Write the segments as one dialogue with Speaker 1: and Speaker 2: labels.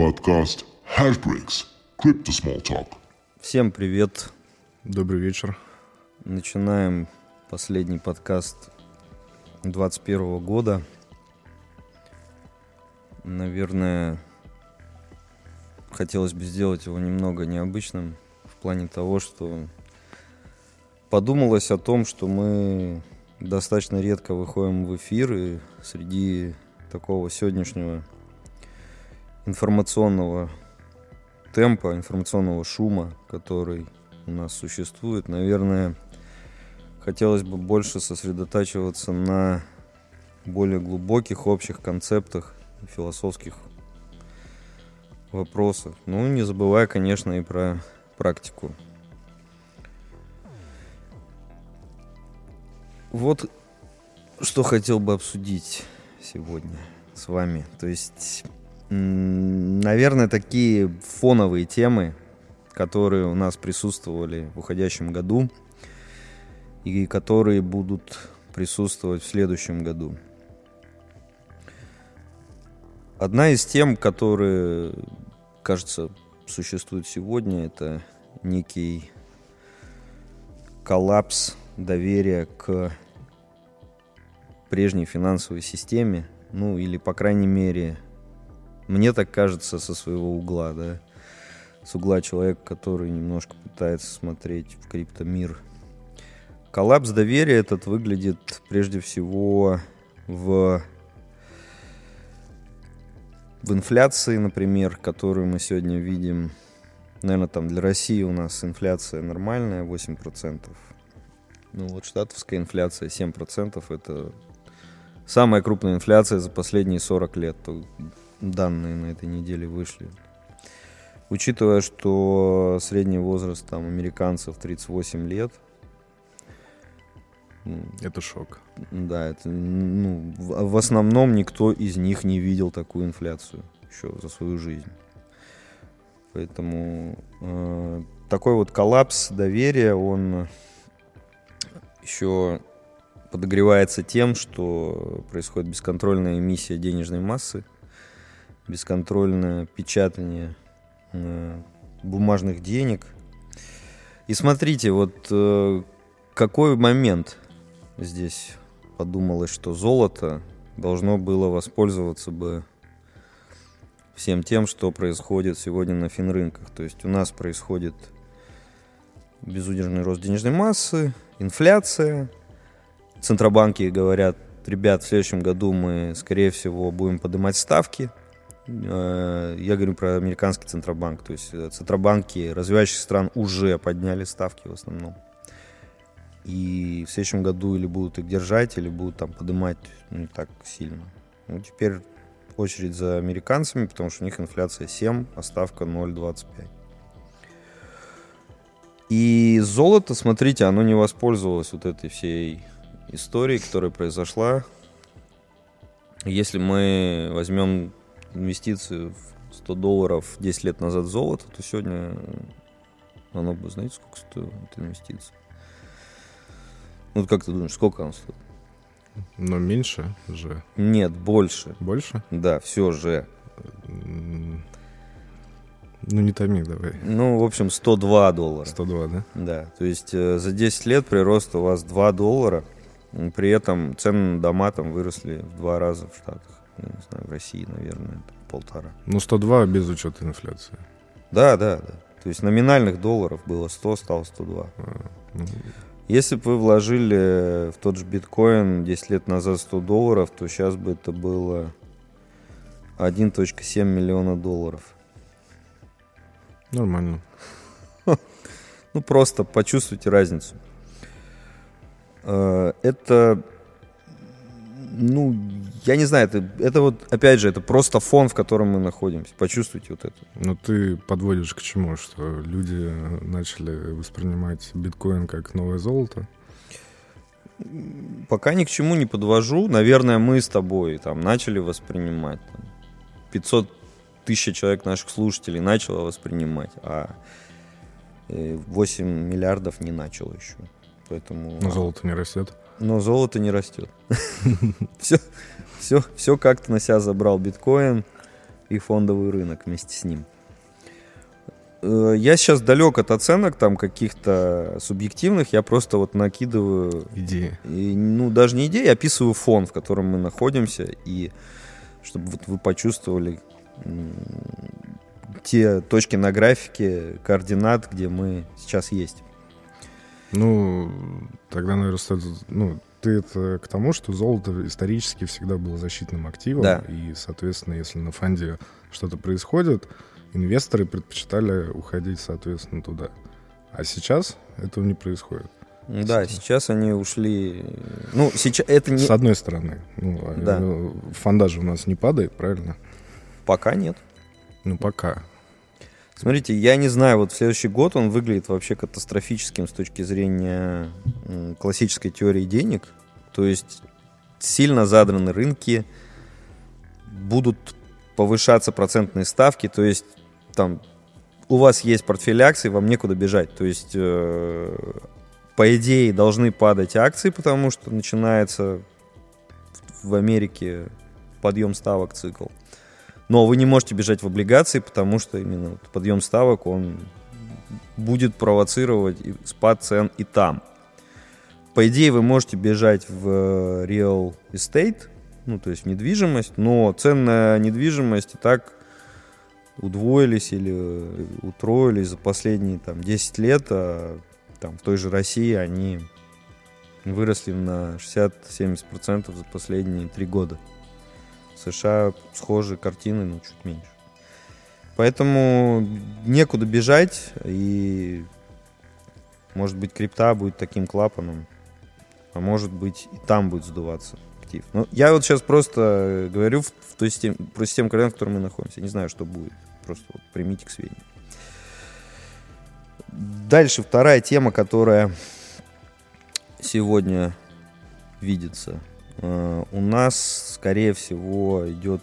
Speaker 1: Подкаст Hashbricks. Crypto Small Talk.
Speaker 2: Всем привет.
Speaker 3: Добрый вечер.
Speaker 2: Начинаем последний подкаст 2021 года. Наверное, хотелось бы сделать его немного необычным в плане того, что подумалось о том, что мы достаточно редко выходим в эфир, и среди такого сегодняшнего информационного темпа, информационного шума, который у нас существует, наверное, хотелось бы больше сосредотачиваться на более глубоких общих концептах, философских вопросах. Ну, не забывая, конечно, и про практику. Вот что хотел бы обсудить сегодня с вами. То есть, наверное, такие фоновые темы, которые у нас присутствовали в уходящем году и которые будут присутствовать в следующем году. Одна из тем, которые, кажется, существует сегодня, это некий коллапс доверия к прежней финансовой системе, ну или, по крайней мере, мне так кажется со своего угла, да, с угла человека, который немножко пытается смотреть в криптомир. Коллапс доверия этот выглядит прежде всего в в инфляции, например, которую мы сегодня видим, наверное, там для России у нас инфляция нормальная, 8%. Ну вот штатовская инфляция 7%, это самая крупная инфляция за последние 40 лет. Данные на этой неделе вышли. Учитывая, что средний возраст там американцев 38 лет.
Speaker 3: Это шок.
Speaker 2: Да, это ну, в, в основном никто из них не видел такую инфляцию еще за свою жизнь. Поэтому э, такой вот коллапс доверия, он еще подогревается тем, что происходит бесконтрольная эмиссия денежной массы, бесконтрольное печатание э, бумажных денег. И смотрите, вот э, какой момент здесь подумалось, что золото должно было воспользоваться бы всем тем, что происходит сегодня на финрынках. То есть у нас происходит безудержный рост денежной массы, инфляция. Центробанки говорят, ребят, в следующем году мы, скорее всего, будем поднимать ставки. Э, я говорю про американский Центробанк. То есть э, Центробанки развивающихся стран уже подняли ставки в основном. И в следующем году или будут их держать, или будут там поднимать не так сильно. Ну, теперь очередь за американцами, потому что у них инфляция 7, а ставка 0,25. И золото, смотрите, оно не воспользовалось вот этой всей историей, которая произошла. Если мы возьмем инвестицию в 100 долларов 10 лет назад золото, то сегодня оно бы, знаете, сколько стоило эта инвестиция? Ну, как ты думаешь, сколько оно стоит?
Speaker 3: Но меньше же.
Speaker 2: Нет, больше.
Speaker 3: Больше?
Speaker 2: Да, все же.
Speaker 3: Ну, не томи давай.
Speaker 2: Ну, в общем, 102 доллара.
Speaker 3: 102, да?
Speaker 2: Да, то есть э, за 10 лет прирост у вас 2 доллара, при этом цены на дома там выросли в два раза в Штатах. Я не знаю, в России, наверное, полтора.
Speaker 3: Ну, 102 без учета инфляции.
Speaker 2: Да, да, да. То есть номинальных долларов было 100, стало 102. А, ну... Если бы вы вложили в тот же биткоин 10 лет назад 100 долларов, то сейчас бы это было 1.7 миллиона долларов.
Speaker 3: Нормально.
Speaker 2: Ну, просто почувствуйте разницу. Э, это, ну, я не знаю, это, это вот, опять же, это просто фон, в котором мы находимся. Почувствуйте вот это.
Speaker 3: Но ты подводишь к чему? Что люди начали воспринимать биткоин как новое золото?
Speaker 2: Пока ни к чему не подвожу. Наверное, мы с тобой там начали воспринимать. Там, 500 тысяч человек наших слушателей начало воспринимать, а 8 э, миллиардов не начало еще. Поэтому...
Speaker 3: Но золото не растет.
Speaker 2: Но золото не растет. Все, все, все как-то на себя забрал биткоин. и фондовый рынок вместе с ним. Э, я сейчас далек от оценок там каких-то субъективных, я просто вот накидываю...
Speaker 3: Идеи.
Speaker 2: И, ну, даже не идеи, описываю фон, в котором мы находимся, и чтобы вот вы почувствовали те точки на графике координат, где мы сейчас есть.
Speaker 3: Ну, тогда, наверное, стоит... Ну, ты это к тому, что золото исторически всегда было защитным активом,
Speaker 2: да.
Speaker 3: и, соответственно, если на фонде что-то происходит, инвесторы предпочитали уходить, соответственно, туда. А сейчас этого не происходит.
Speaker 2: Да, сейчас они ушли. Ну, сейчас это не.
Speaker 3: С одной стороны, ну,
Speaker 2: да.
Speaker 3: Ну, фонда же у нас не падает, правильно?
Speaker 2: Пока нет.
Speaker 3: Ну, пока.
Speaker 2: Смотрите, я не знаю, вот следующий год он выглядит вообще катастрофическим с точки зрения классической теории денег. То есть сильно задраны рынки, будут повышаться процентные ставки, то есть там у вас есть портфель акций, вам некуда бежать. То есть, э, по идее, должны падать акции, потому что начинается в Америке подъем ставок цикл. Но вы не можете бежать в облигации, потому что именно вот подъем ставок, он будет провоцировать спад цен и там. По идее, вы можете бежать в real estate, ну, то есть в недвижимость, но ценная недвижимость и так удвоились или утроились за последние там, 10 лет, а там, в той же России они выросли на 60-70% за последние 3 года. США схожие картины, но чуть меньше. Поэтому некуда бежать, и может быть крипта будет таким клапаном, а может быть и там будет сдуваться актив. Ну, я вот сейчас просто говорю в, в той системе, про систему координат, в которой мы находимся. Не знаю, что будет. Просто вот примите к сведению. Дальше вторая тема, которая сегодня видится. Uh, у нас, скорее всего, идет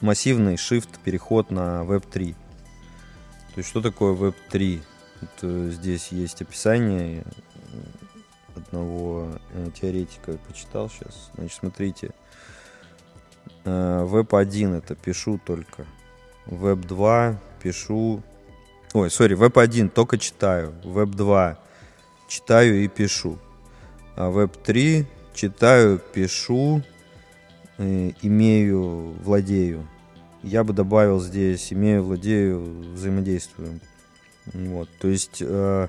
Speaker 2: массивный shift, переход на Web3. То есть, что такое Web3? Вот, здесь есть описание одного э, теоретика, почитал сейчас. Значит, смотрите. Web uh, 1 это пишу только. Web 2 пишу... Ой, сори, Web 1 только читаю. Web 2 читаю и пишу. А Web 3 читаю, пишу, э, имею, владею. Я бы добавил здесь имею, владею, взаимодействую. Вот, то есть, э,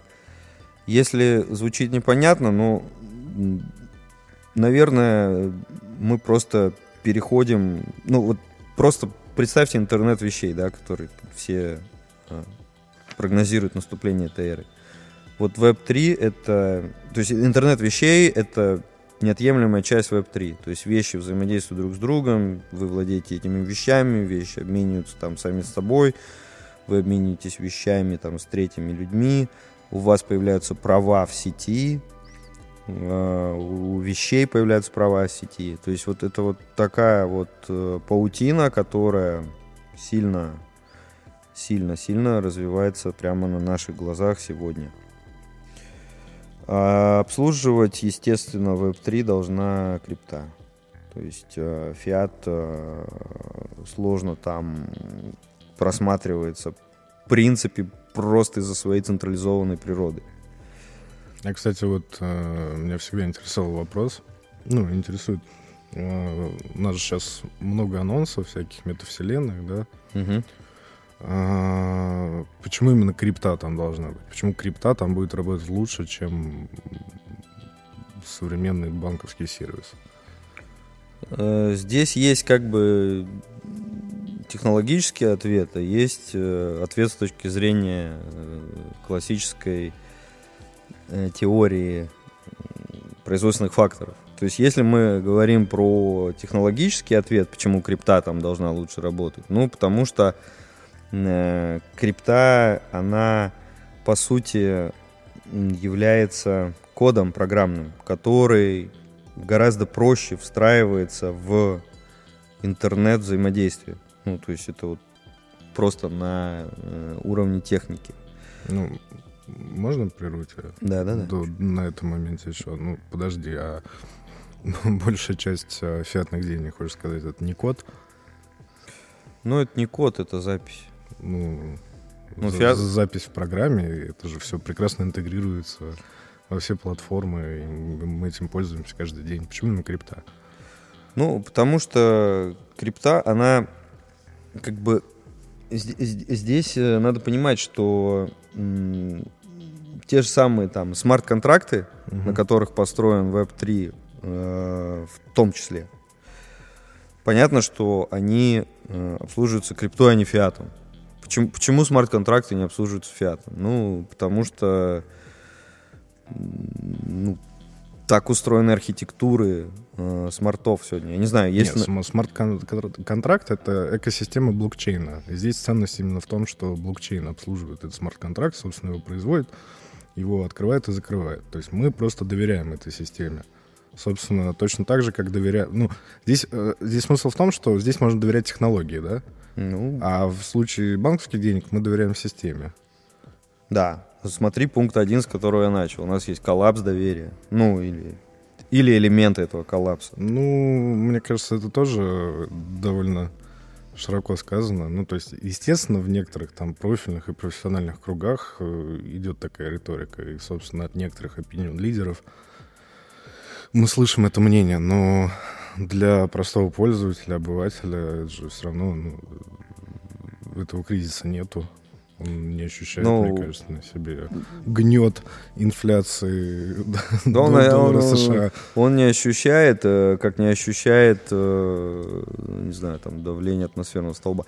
Speaker 2: если звучит непонятно, ну, наверное, мы просто переходим, ну, вот просто представьте интернет вещей, да, который все э, прогнозируют наступление этой эры. Вот Web3 это, то есть интернет вещей это неотъемлемая часть Web3. То есть вещи взаимодействуют друг с другом, вы владеете этими вещами, вещи обмениваются там сами с собой, вы обмениваетесь вещами там с третьими людьми, у вас появляются права в сети, э, у вещей появляются права в сети. То есть вот это вот такая вот э, паутина, которая сильно, сильно, сильно развивается прямо на наших глазах сегодня. А обслуживать, естественно, Web3 должна крипта. То есть э, фиат э, сложно там просматривается в принципе просто из-за своей централизованной природы.
Speaker 3: А, кстати, вот э, меня всегда интересовал вопрос, ну, интересует, у нас же сейчас много анонсов всяких метавселенных, да?
Speaker 2: Угу.
Speaker 3: А, почему именно крипта там должна быть? Почему крипта там будет работать лучше, чем современный банковский сервис?
Speaker 2: Э, здесь есть как бы технологический ответ, а есть э, ответ с точки зрения э, классической теории производственных факторов. То есть, если мы говорим про технологический ответ, почему крипта там должна лучше работать, ну, потому что крипта, она по сути является кодом программным, который гораздо проще встраивается в интернет взаимодействие. Ну, то есть это вот просто на э, уровне техники.
Speaker 3: Ну, можно прервать?
Speaker 2: Да, да, да.
Speaker 3: До, на этом моменте еще. Ну, подожди, а большая часть а, фиатных денег, хочешь сказать, это не код?
Speaker 2: Ну, это не код, это запись.
Speaker 3: Ну,
Speaker 2: Ну,
Speaker 3: за-
Speaker 2: фиат-
Speaker 3: запись в программе, это же все прекрасно интегрируется во все платформы, и мы этим пользуемся каждый день. Почему именно крипта?
Speaker 2: Ну, потому что крипта, она как бы... Здесь э, надо понимать, что те же самые там смарт-контракты, на которых построен Web3 э, в том числе, понятно, что они э, обслуживаются криптой, а не фиатом. Почему, почему смарт-контракты не обслуживаются фиатом? Ну, потому что ну, так устроены архитектуры э, смартов сегодня. Я не знаю,
Speaker 3: Нет,
Speaker 2: если...
Speaker 3: см- смарт-контракт — это экосистема блокчейна. И здесь ценность именно в том, что блокчейн обслуживает этот смарт-контракт, собственно, его производит, его открывает и закрывает. То есть мы просто доверяем этой системе. Собственно, точно так же, как доверяем... Ну, здесь, э, здесь смысл в том, что здесь можно доверять технологии, да?
Speaker 2: Ну,
Speaker 3: А в случае банковских денег мы доверяем системе.
Speaker 2: да. Смотри пункт один, с которого я начал. У нас есть коллапс доверия. Ну, или, или элементы этого коллапса.
Speaker 3: Ну, мне кажется, это тоже довольно широко сказано. Ну, то есть, естественно, в некоторых там профильных и профессиональных кругах э, идет такая риторика. И, собственно, от некоторых опинион лидеров мы слышим это мнение. Но для простого пользователя, обывателя, это же все равно ну, этого кризиса нету. Он не ощущает,
Speaker 2: Ну,
Speaker 3: мне кажется, на себе гнет инфляции
Speaker 2: Да он,
Speaker 3: доллара
Speaker 2: он-
Speaker 3: США.
Speaker 2: он не ощущает, э, как не ощущает, э, не знаю, там, давление атмосферного столба.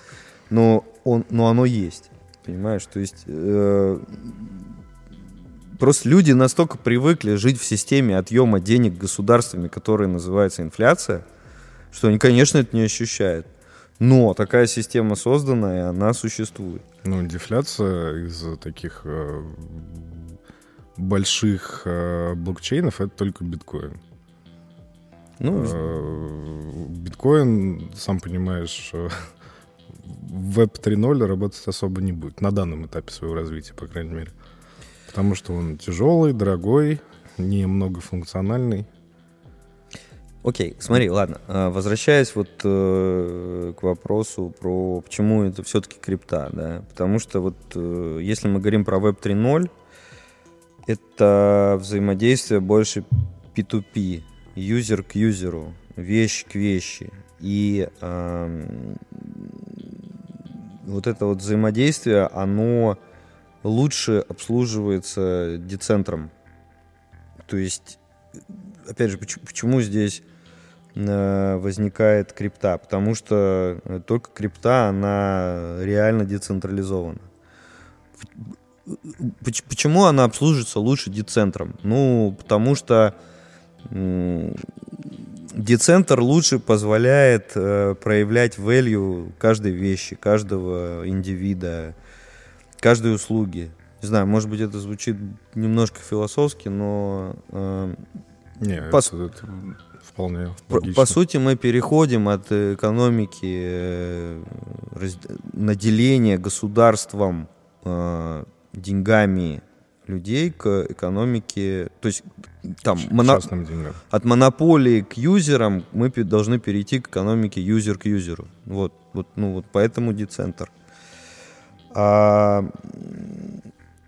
Speaker 2: Но, он, но оно есть. Понимаешь? То есть э, просто люди настолько привыкли жить в системе отъема денег государствами, которая называется инфляция, что они, конечно, это не ощущают. Но такая система создана, и она существует.
Speaker 3: Ну, дефляция из таких э, больших э, блокчейнов это только биткоин.
Speaker 2: Ну,
Speaker 3: Э, биткоин, сам понимаешь, э, в Web 3.0 работать особо не будет на данном этапе своего развития, по крайней мере. Потому что он тяжелый, дорогой, не многофункциональный.
Speaker 2: Окей, смотри, ладно. А, Возвращаясь вот э, к вопросу про почему это все-таки крипта, да, потому что вот э, если мы говорим про Web 3.0, это взаимодействие больше P2P, юзер к юзеру, вещь к вещи. И ам, вот это вот взаимодействие, оно лучше обслуживается децентром. То есть, опять же, почему, почему здесь э, возникает крипта? Потому что э, только крипта, она реально децентрализована. Поч- Почему она обслуживается лучше децентром? Ну, потому что децентр лучше позволяет э, проявлять value каждой вещи, каждого индивида, каждой услуги. Не знаю, может быть, это звучит немножко философски, но э,
Speaker 3: Не,
Speaker 2: По
Speaker 3: это, это вполне
Speaker 2: по,
Speaker 3: логично.
Speaker 2: по сути мы переходим от экономики э, раз- наделения государством э, деньгами людей к экономике, то есть там моно- от монополии к юзерам мы должны перейти к экономике юзер к юзеру. Вот, вот, ну вот поэтому децентр. А,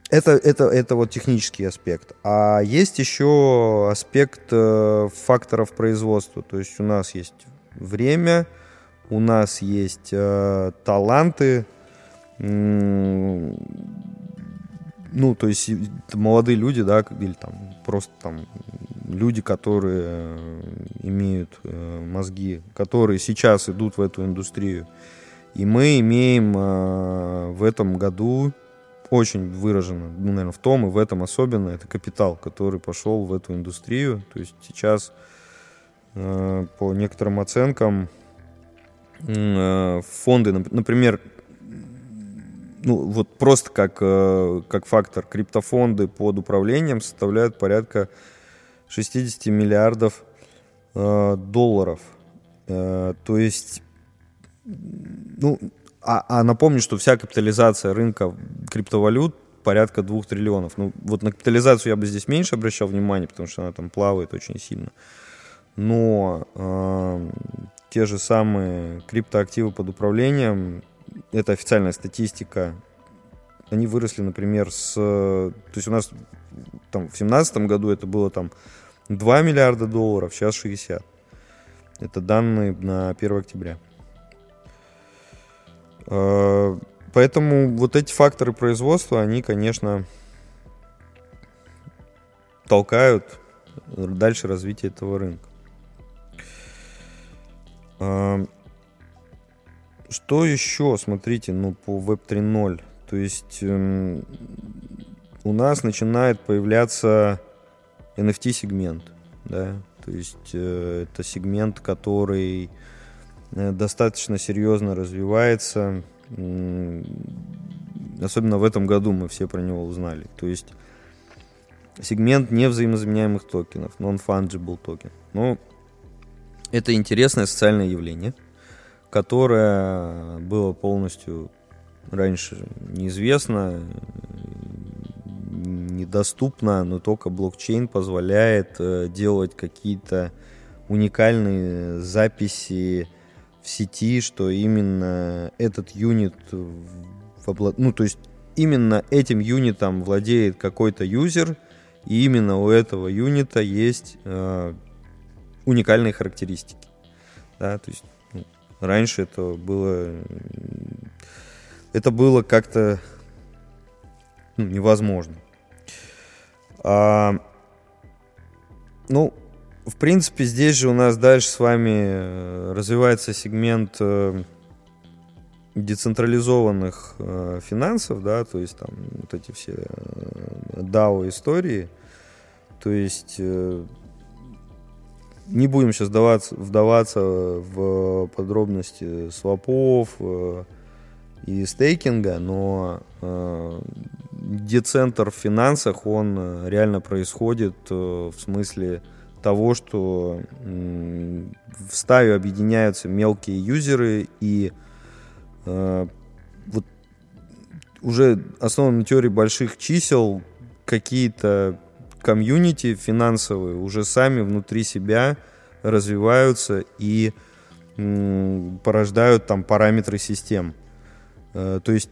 Speaker 2: это, это, это вот технический аспект. А есть еще аспект э, факторов производства. То есть у нас есть время, у нас есть э, таланты, ну, то есть это молодые люди, да, или там просто там люди, которые э, имеют э, мозги, которые сейчас идут в эту индустрию. И мы имеем э, в этом году очень выражено, ну, наверное, в том и в этом особенно, это капитал, который пошел в эту индустрию. То есть сейчас э, по некоторым оценкам э, фонды, нап- например, ну, вот просто как, э, как фактор, криптофонды под управлением составляют порядка 60 миллиардов э, долларов. Э, то есть, ну, а, а напомню, что вся капитализация рынка криптовалют порядка 2 триллионов. Ну, вот на капитализацию я бы здесь меньше обращал внимание, потому что она там плавает очень сильно. но э, те же самые криптоактивы под управлением, это официальная статистика, они выросли, например, с... То есть у нас там, в 2017 году это было там 2 миллиарда долларов, сейчас 60. Это данные на 1 октября. Э, поэтому вот эти факторы производства, они, конечно, толкают дальше развитие этого рынка. Э, что еще, смотрите, ну, по Web 3.0? То есть эм, у нас начинает появляться NFT-сегмент, да, то есть э, это сегмент, который достаточно серьезно развивается, э, особенно в этом году мы все про него узнали, то есть сегмент невзаимозаменяемых токенов, non-fungible токен. Но это интересное социальное явление, которое было полностью раньше неизвестно, недоступно, но только блокчейн позволяет э, делать какие-то уникальные записи в сети, что именно этот юнит, в ну то есть именно этим юнитом владеет какой-то юзер, и именно у этого юнита есть э, уникальные характеристики. Да, то есть ну, раньше это было это было как-то ну, невозможно. А, ну, в принципе, здесь же у нас дальше с вами э, развивается сегмент э, децентрализованных э, финансов, да, то есть там вот эти все DAO истории. То есть не будем сейчас вдаваться, вдаваться в подробности свопов и стейкинга, но децентр в финансах, он реально происходит в смысле того, что в стаю объединяются мелкие юзеры и э, вот уже основан на теории больших чисел какие-то комьюнити финансовые уже сами внутри себя развиваются и порождают там параметры систем. То есть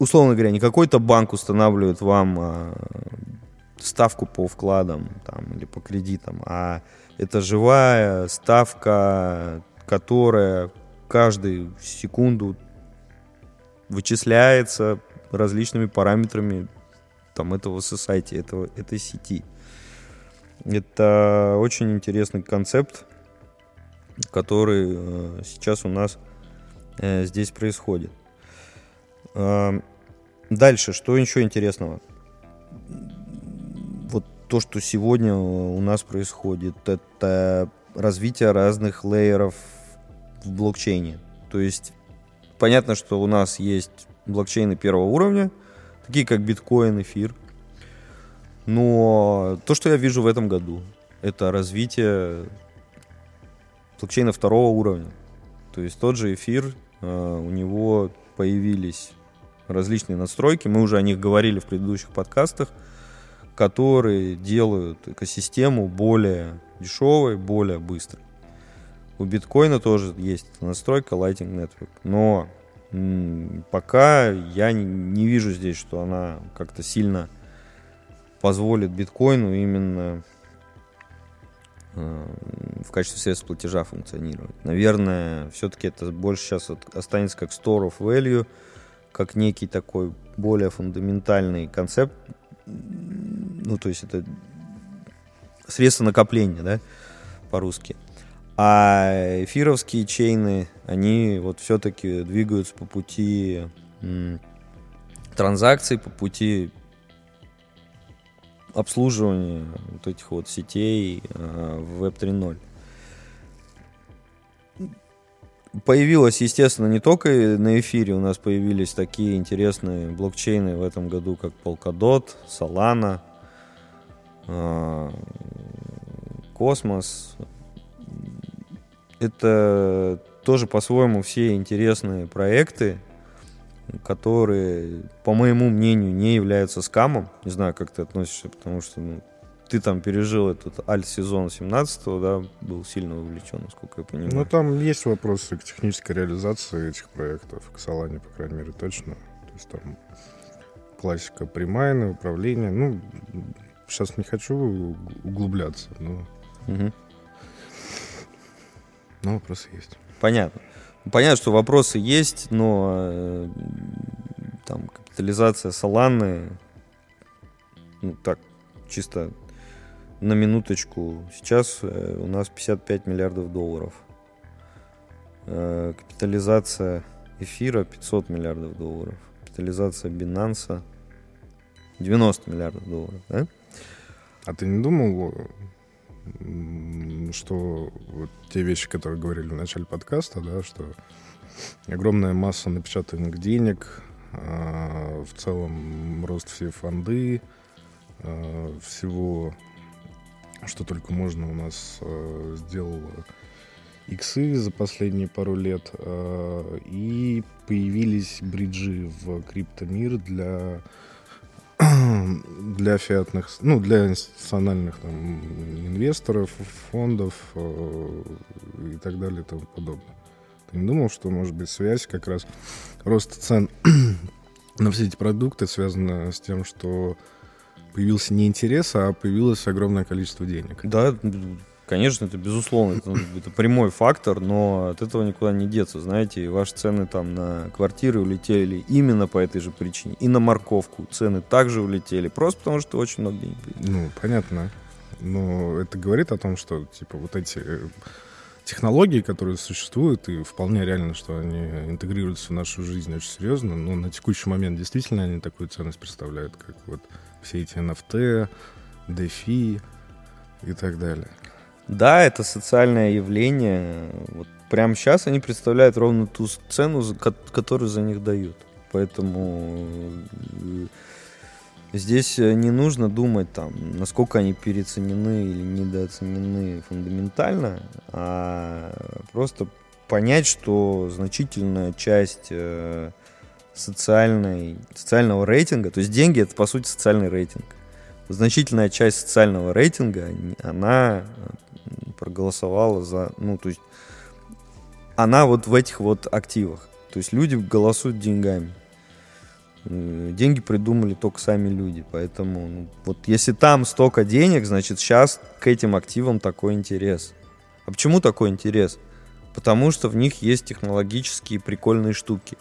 Speaker 2: условно говоря, не какой-то банк устанавливает вам а, ставку по вкладам там, или по кредитам, а это живая ставка, которая каждую секунду вычисляется различными параметрами там, этого society, этого, этой сети. Это очень интересный концепт, который э, сейчас у нас э, здесь происходит. Э, Дальше, что еще интересного? То, что сегодня у нас происходит, это развитие разных лейеров в блокчейне. То есть понятно, что у нас есть блокчейны первого уровня, такие как биткоин, эфир. Но то, что я вижу в этом году, это развитие блокчейна второго уровня. То есть тот же эфир, э, у него появились различные настройки, мы уже о них говорили в предыдущих подкастах, которые делают экосистему более дешевой, более быстрой. У биткоина тоже есть настройка Lighting Network, но пока я не, не вижу здесь, что она как-то сильно позволит биткоину именно э, в качестве средств платежа функционировать. Наверное, все-таки это больше сейчас останется как store of value, как некий такой более фундаментальный концепт, ну, то есть это средство накопления, да, по-русски. А эфировские чейны, они вот все-таки двигаются по пути транзакций, по пути обслуживания вот этих вот сетей э, в Web 3.0 появилось, естественно, не только на эфире. У нас появились такие интересные блокчейны в этом году, как Polkadot, Solana, а, Космос. Это тоже по-своему все интересные проекты, которые, по моему мнению, не являются скамом. Не знаю, как ты относишься, потому что ну, ты там пережил этот альт-сезон 17-го, да, был сильно увлечен, насколько я понимаю.
Speaker 3: Ну, там есть вопросы к технической реализации этих проектов, к Солане, по крайней мере, точно. То есть там классика примайна, управление. Ну, сейчас не хочу углубляться, но,
Speaker 2: Мгм.
Speaker 3: но вопросы есть.
Speaker 2: Понятно. Понятно, что вопросы есть, но э, там капитализация Соланы, ну так, чисто на минуточку, сейчас э, у нас 55 миллиардов долларов. Э, капитализация эфира 500 миллиардов долларов. Капитализация Binance 90 миллиардов долларов, да?
Speaker 3: А ты не думал, м, что вот те вещи, которые говорили в начале подкаста, да, что огромная масса напечатанных денег, в целом рост всей фонды, всего, что только можно у нас а, сделало иксы за последние пару лет, а, и появились бриджи в криптомир для для фиатных, ну, для институциональных там, инвесторов, фондов э, и так далее и тому подобное. Ты не думал, что может быть связь как раз роста цен на все эти продукты связана с тем, что появился не интерес, а появилось огромное количество денег?
Speaker 2: Да, конечно, это безусловно, это, это прямой фактор, но от этого никуда не деться, знаете, и ваши цены там на квартиры улетели именно по этой же причине, и на морковку цены также улетели, просто потому что очень много денег.
Speaker 3: Ну, понятно. Но это говорит о том, что, типа, вот эти э, технологии, которые существуют, и вполне реально, что они интегрируются в нашу жизнь очень серьезно, но на текущий момент действительно они такую ценность представляют, как вот все эти NFT, DeFi и так далее.
Speaker 2: Да, это социальное явление, вот прямо сейчас они представляют ровно ту цену, которую за них дают, поэтому э, Здесь э, не нужно думать, там, насколько они переоценены или недооценены фундаментально, а просто понять, что значительная часть э, социальной, социального рейтинга, то есть деньги это по сути социальный рейтинг, значительная часть социального рейтинга, она проголосовала за, ну, то есть она вот в этих вот активах. То есть люди голосуют деньгами. Деньги придумали только сами люди, поэтому ну, вот если там столько денег, значит сейчас к этим активам такой интерес. А почему такой интерес? Потому что в них есть технологические прикольные штуки.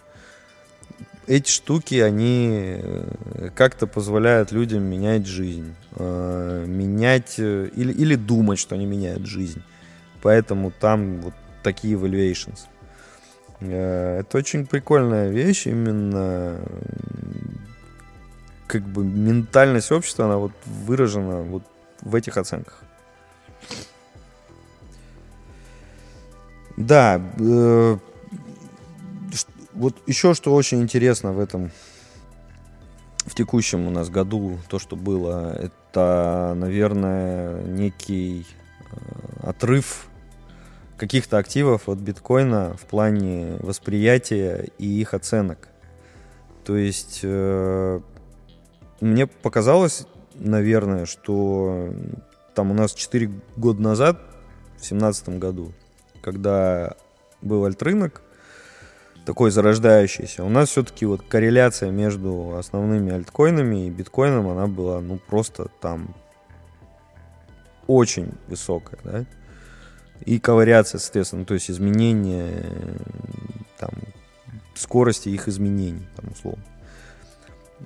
Speaker 2: Эти штуки, они э, как-то позволяют людям менять жизнь, э, менять э, или, или думать, что они меняют жизнь. Поэтому там вот такие valuations. Э, Это очень прикольная вещь, именно как бы ментальность общества, она вот выражена вот в этих оценках. Да, вот еще что очень интересно в этом, в текущем у нас году, то, что было, это, наверное, некий э, отрыв каких-то активов от биткоина в плане восприятия и их оценок. То есть э, мне показалось, наверное, что там у нас 4 года назад, в 2017 году, когда был альтрынок, такой зарождающийся, у нас все-таки вот корреляция между основными альткоинами и биткоином, она была ну просто там очень высокая, да, и ковариация, соответственно, то есть изменение там, скорости их изменений, там, условно.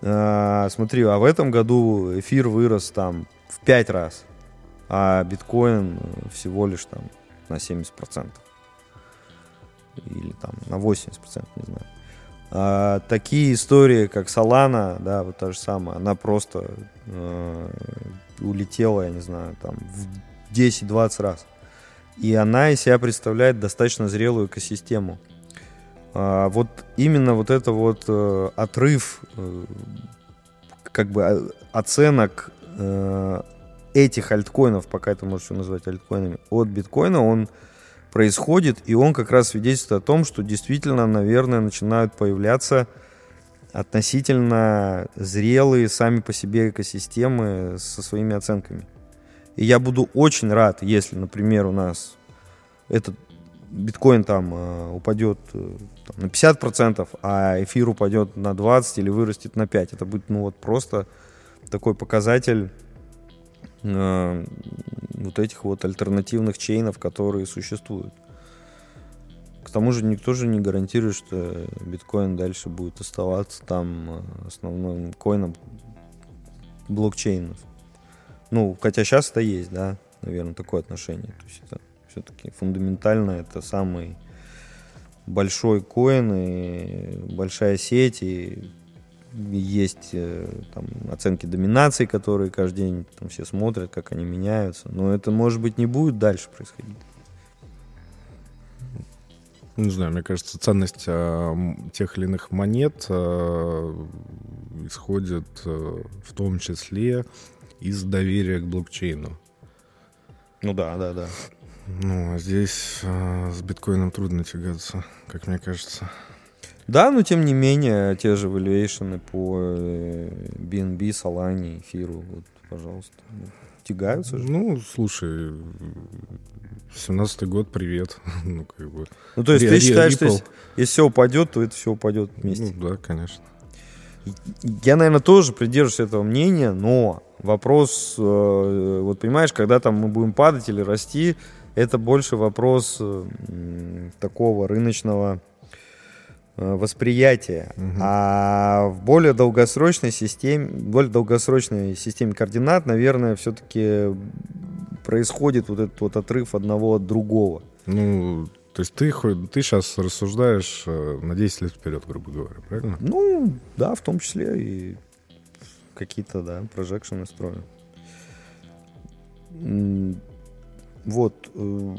Speaker 2: А, смотри, а в этом году эфир вырос там в 5 раз, а биткоин всего лишь там на 70%. Или там на 80%, не знаю. А, такие истории, как Solana, да, вот та же самая, она просто э, улетела, я не знаю, там в 10-20 раз. И она из себя представляет достаточно зрелую экосистему. А, вот именно вот это вот э, отрыв э, как бы э, оценок э, этих альткоинов, пока это можно назвать альткоинами, от биткоина, он происходит, и он как раз свидетельствует о том, что действительно, наверное, начинают появляться относительно зрелые сами по себе экосистемы со своими оценками. И я буду очень рад, если, например, у нас этот биткоин там э, упадет э, там, на 50%, а эфир упадет на 20% или вырастет на 5%. Это будет ну вот просто такой показатель э, вот этих вот альтернативных чейнов, которые существуют. К тому же никто же не гарантирует, что биткоин дальше будет оставаться там э, основным коином блокчейнов. Ну, хотя сейчас это есть, да, наверное, такое отношение. То есть это все-таки фундаментально это самый большой коин и большая сеть, и есть э, там, оценки доминации, которые каждый день там, все смотрят, как они меняются. Но это, может быть, не будет дальше происходить.
Speaker 3: Не знаю, мне кажется, ценность э, тех или иных монет э, исходит э, в том числе из доверия к блокчейну.
Speaker 2: Ну да, да, да.
Speaker 3: Ну, а здесь э, с биткоином трудно тягаться, как мне кажется.
Speaker 2: Да, но тем не менее, те же valuation по BNB, Solana, эфиру, вот, пожалуйста, тягаются же.
Speaker 3: Ну, слушай, 17-й год, привет. ну, как бы.
Speaker 2: Ну, то есть ты считаешь, что если, если все упадет, то это все упадет вместе?
Speaker 3: Ну, да, конечно.
Speaker 2: Я, наверное, тоже придерживаюсь этого мнения, но вопрос, э, вот понимаешь, когда там мы будем падать или расти, это больше вопрос э, такого рыночного э, восприятия. Угу. А в более долгосрочной системе, более долгосрочной системе координат, наверное, все-таки происходит вот этот вот отрыв одного от другого.
Speaker 3: Ну, то есть ты, ты сейчас рассуждаешь э, на 10 лет вперед, грубо говоря, правильно?
Speaker 2: Ну, да, в том числе и какие-то, да, прожекшены строю. Вот. Э,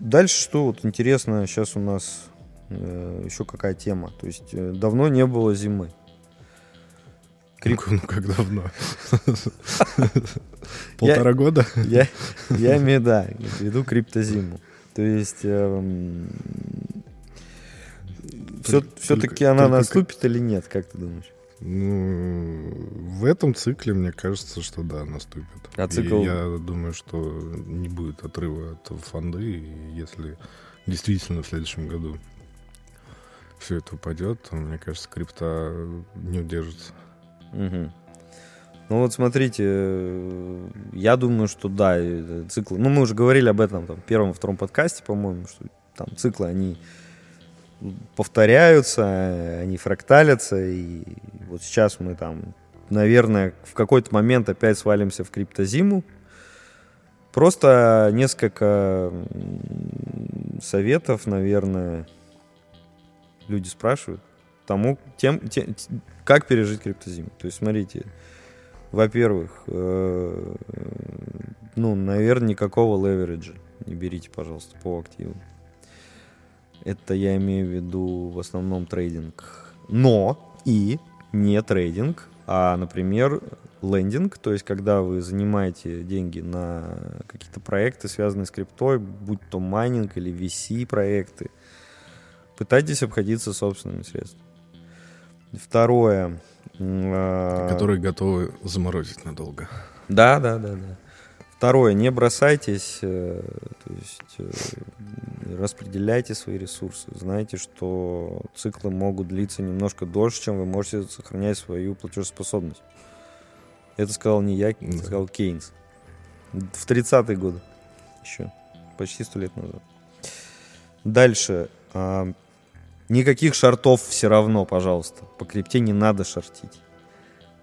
Speaker 2: дальше что вот интересно, сейчас у нас еще какая тема. То есть э, давно не было зимы.
Speaker 3: Крип... Ну, как давно? Полтора года?
Speaker 2: Я, имею, да, в виду криптозиму. То есть эм, все, все-таки она наступит или нет, как ты думаешь?
Speaker 3: Ну, в этом цикле, мне кажется, что да, наступит. А цикл... И я думаю, что не будет отрыва от фонды, если действительно в следующем году все это упадет, то, мне кажется, крипта не удержится.
Speaker 2: Угу. Ну вот смотрите, я думаю, что да, циклы. Ну, мы уже говорили об этом там, в первом, втором подкасте, по-моему, что там циклы, они повторяются, они фракталятся, и вот сейчас мы там, наверное, в какой-то момент опять свалимся в криптозиму. Просто несколько советов, наверное, люди спрашивают тому, тем, тем, как пережить криптозиму. То есть, смотрите, во-первых, э, ну, наверное, никакого leverage а не берите, пожалуйста, по активу. Это я имею в виду в основном трейдинг. Но и не трейдинг, а, например, lending, то есть когда вы занимаете деньги на какие-то проекты, связанные с криптой, будь то майнинг или VC проекты, пытайтесь обходиться собственными средствами. Второе.
Speaker 3: Э, Которые готовы заморозить надолго.
Speaker 2: Да, да, да, да. Второе, не бросайтесь, э, то есть э, распределяйте свои ресурсы. Знайте, что циклы могут длиться немножко дольше, чем вы можете сохранять свою платежеспособность. Это сказал не я, это сказал Кейнс. В 30-е годы еще, почти сто лет назад. Дальше. Никаких шартов все равно, пожалуйста. По крипте не надо шортить.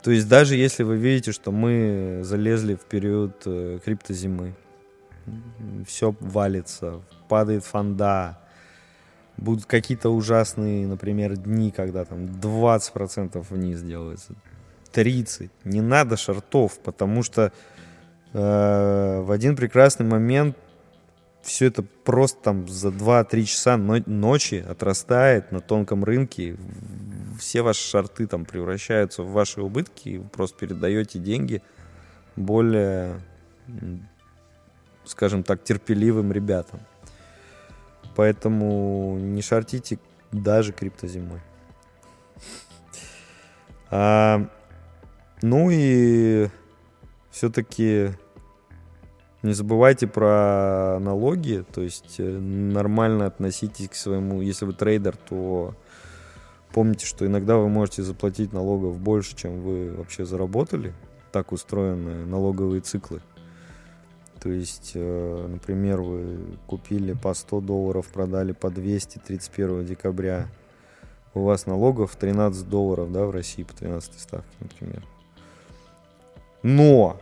Speaker 2: То есть даже если вы видите, что мы залезли в период э, криптозимы, все валится, падает фонда, будут какие-то ужасные, например, дни, когда там 20% вниз делается, 30%. Не надо шартов, потому что э, в один прекрасный момент все это просто там за 2-3 часа ночи отрастает на тонком рынке все ваши шарты там превращаются в ваши убытки, и вы просто передаете деньги более, скажем так, терпеливым ребятам. Поэтому не шортите даже криптозимой. А, ну и все-таки не забывайте про налоги, то есть э, нормально относитесь к своему, если вы трейдер, то помните, что иногда вы можете заплатить налогов больше, чем вы вообще заработали. Так устроены налоговые циклы. То есть, э, например, вы купили по 100 долларов, продали по 200 31 декабря. У вас налогов 13 долларов, да, в России по 13 ставке, например. Но,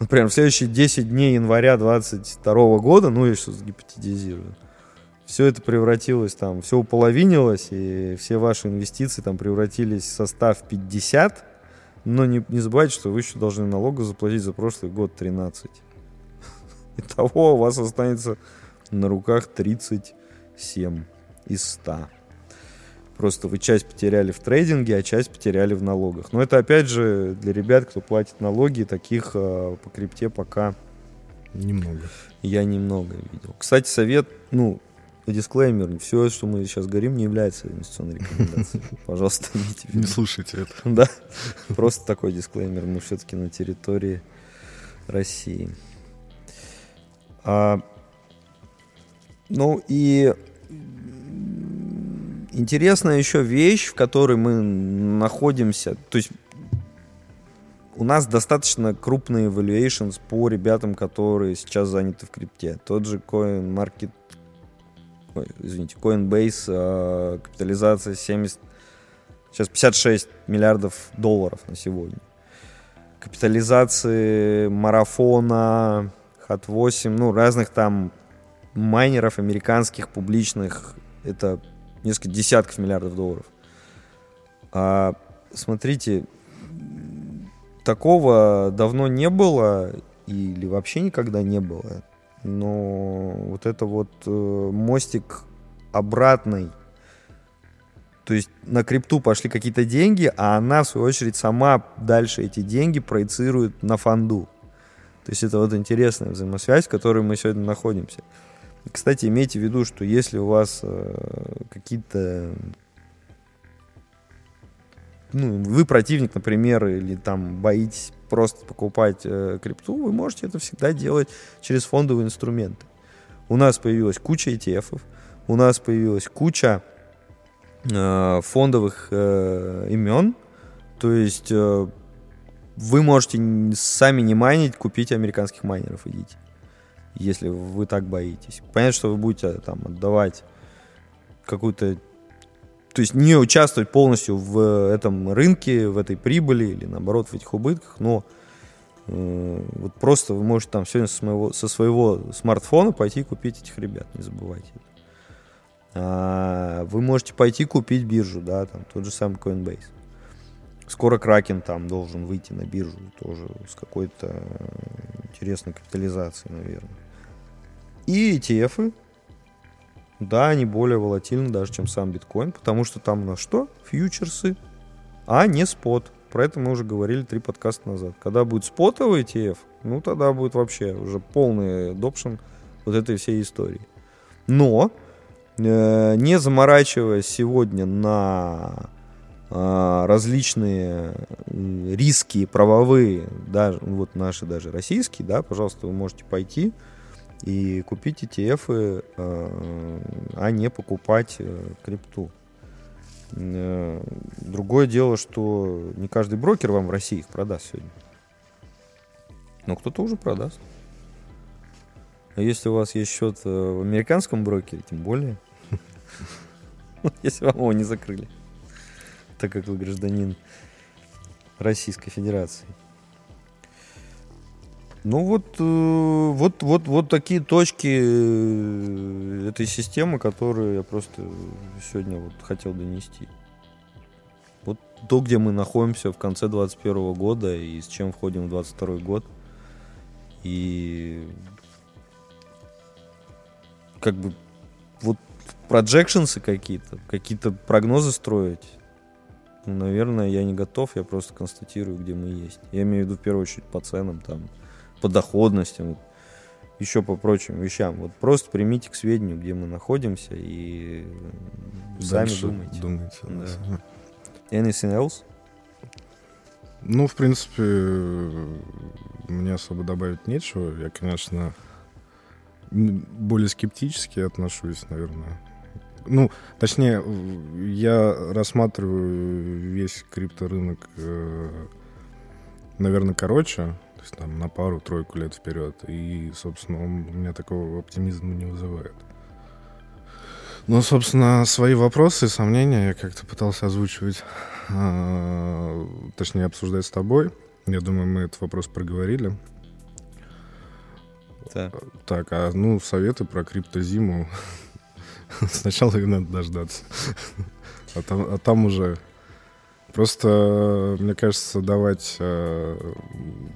Speaker 2: например, в следующие 10 дней января 22 года, ну, я сейчас гипотетизирую, все это превратилось там, все уполовинилось, и все ваши инвестиции там превратились в состав 50, но не, не забывайте, что вы еще должны налогов заплатить за прошлый год 13. Итого у вас останется на руках 37 из 100. Просто вы часть потеряли в трейдинге, а часть потеряли в налогах. Но это опять же для ребят, кто платит налоги, таких э, по крипте пока
Speaker 3: немного.
Speaker 2: Я немного видел. Кстати, совет, ну, дисклеймер, все, что мы сейчас говорим, не является инвестиционной рекомендацией. Пожалуйста,
Speaker 3: Не слушайте это.
Speaker 2: Да, просто такой дисклеймер. Мы все-таки на территории России. А, ну и интересная еще вещь, в которой мы находимся. То есть у нас достаточно крупные valuations по ребятам, которые сейчас заняты в крипте. Тот же CoinMarket ой, извините, Coinbase, э, капитализация 70, сейчас 56 миллиардов долларов на сегодня. Капитализации марафона, Hot 8, ну, разных там майнеров американских, публичных, это несколько десятков миллиардов долларов. А, смотрите, такого давно не было или вообще никогда не было но вот это вот э, мостик обратный, то есть на крипту пошли какие-то деньги, а она, в свою очередь, сама дальше эти деньги проецирует на фонду. То есть это вот интересная взаимосвязь, в которой мы сегодня находимся. Кстати, имейте в виду, что если у вас э, какие-то ну, вы противник, например, или там боитесь просто покупать э, крипту, вы можете это всегда делать через фондовые инструменты. У нас появилась куча ETF, у нас появилась куча э, фондовых э, имен, то есть э, вы можете сами не майнить, купить американских майнеров, идите, если вы так боитесь. Понятно, что вы будете э, там отдавать какую-то то есть не участвовать полностью в этом рынке, в этой прибыли или наоборот в этих убытках, но э, вот просто вы можете там сегодня со, моего, со своего смартфона пойти купить этих ребят, не забывайте. А, вы можете пойти купить биржу, да, там тот же самый Coinbase. Скоро Кракен там должен выйти на биржу тоже с какой-то интересной капитализацией, наверное. И ETF, да, они более волатильны даже, чем сам биткоин, потому что там у нас что? Фьючерсы, а не спот. Про это мы уже говорили три подкаста назад. Когда будет спотовый ETF, ну тогда будет вообще уже полный adoption вот этой всей истории. Но, э, не заморачиваясь сегодня на э, различные риски правовые, даже вот наши даже российские, да, пожалуйста, вы можете пойти и купить ETF, э, а не покупать э, крипту. Э, другое дело, что не каждый брокер вам в России их продаст сегодня. Но кто-то уже продаст. А если у вас есть счет в американском брокере, тем более. Если вам его не закрыли. Так как вы гражданин Российской Федерации. Ну вот, э, вот, вот, вот такие точки э, этой системы, которые я просто сегодня вот хотел донести. Вот то, где мы находимся в конце 2021 года и с чем входим в 2022 год. И как бы вот projections какие-то, какие-то прогнозы строить, наверное, я не готов, я просто констатирую, где мы есть. Я имею в виду в первую очередь по ценам там по доходности, еще по прочим вещам. Вот просто примите к сведению, где мы находимся, и
Speaker 3: Дальше
Speaker 2: сами думайте.
Speaker 3: думайте
Speaker 2: да. Anything else?
Speaker 3: Ну, в принципе, мне особо добавить нечего. Я, конечно, более скептически отношусь, наверное. Ну, точнее, я рассматриваю весь крипторынок, э, наверное, короче, то есть там на пару-тройку лет вперед. И, собственно, он у меня такого оптимизма не вызывает. Ну, собственно, свои вопросы, сомнения я как-то пытался озвучивать, э, точнее, обсуждать с тобой. Я думаю, мы этот вопрос проговорили.
Speaker 2: Да.
Speaker 3: Так, а ну советы про криптозиму. Сначала ее надо дождаться. А там, а там уже Просто, мне кажется, давать э,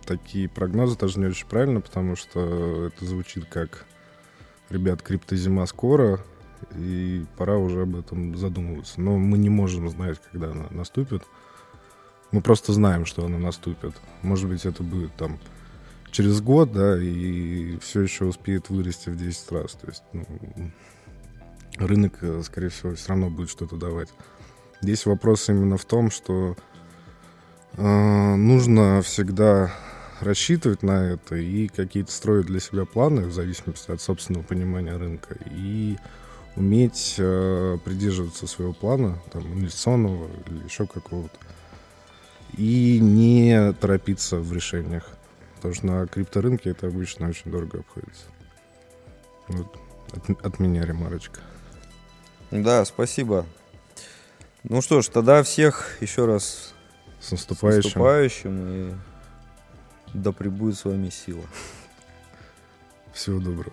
Speaker 3: такие прогнозы тоже не очень правильно, потому что это звучит как «Ребят, криптозима скоро, и пора уже об этом задумываться». Но мы не можем знать, когда она наступит. Мы просто знаем, что она наступит. Может быть, это будет там через год, да, и все еще успеет вырасти в 10 раз. То есть ну, рынок, э, скорее всего, все равно будет что-то давать. Здесь вопрос именно в том, что э, нужно всегда рассчитывать на это и какие-то строить для себя планы в зависимости от собственного понимания рынка и уметь э, придерживаться своего плана, там, инвестиционного или еще какого-то, и не торопиться в решениях. Потому что на крипторынке это обычно очень дорого обходится. Вот от, от меня ремарочка.
Speaker 2: Да, спасибо. Ну что ж, тогда всех еще раз
Speaker 3: с наступающим. С
Speaker 2: наступающим и да пребудет с вами сила.
Speaker 3: Всего доброго.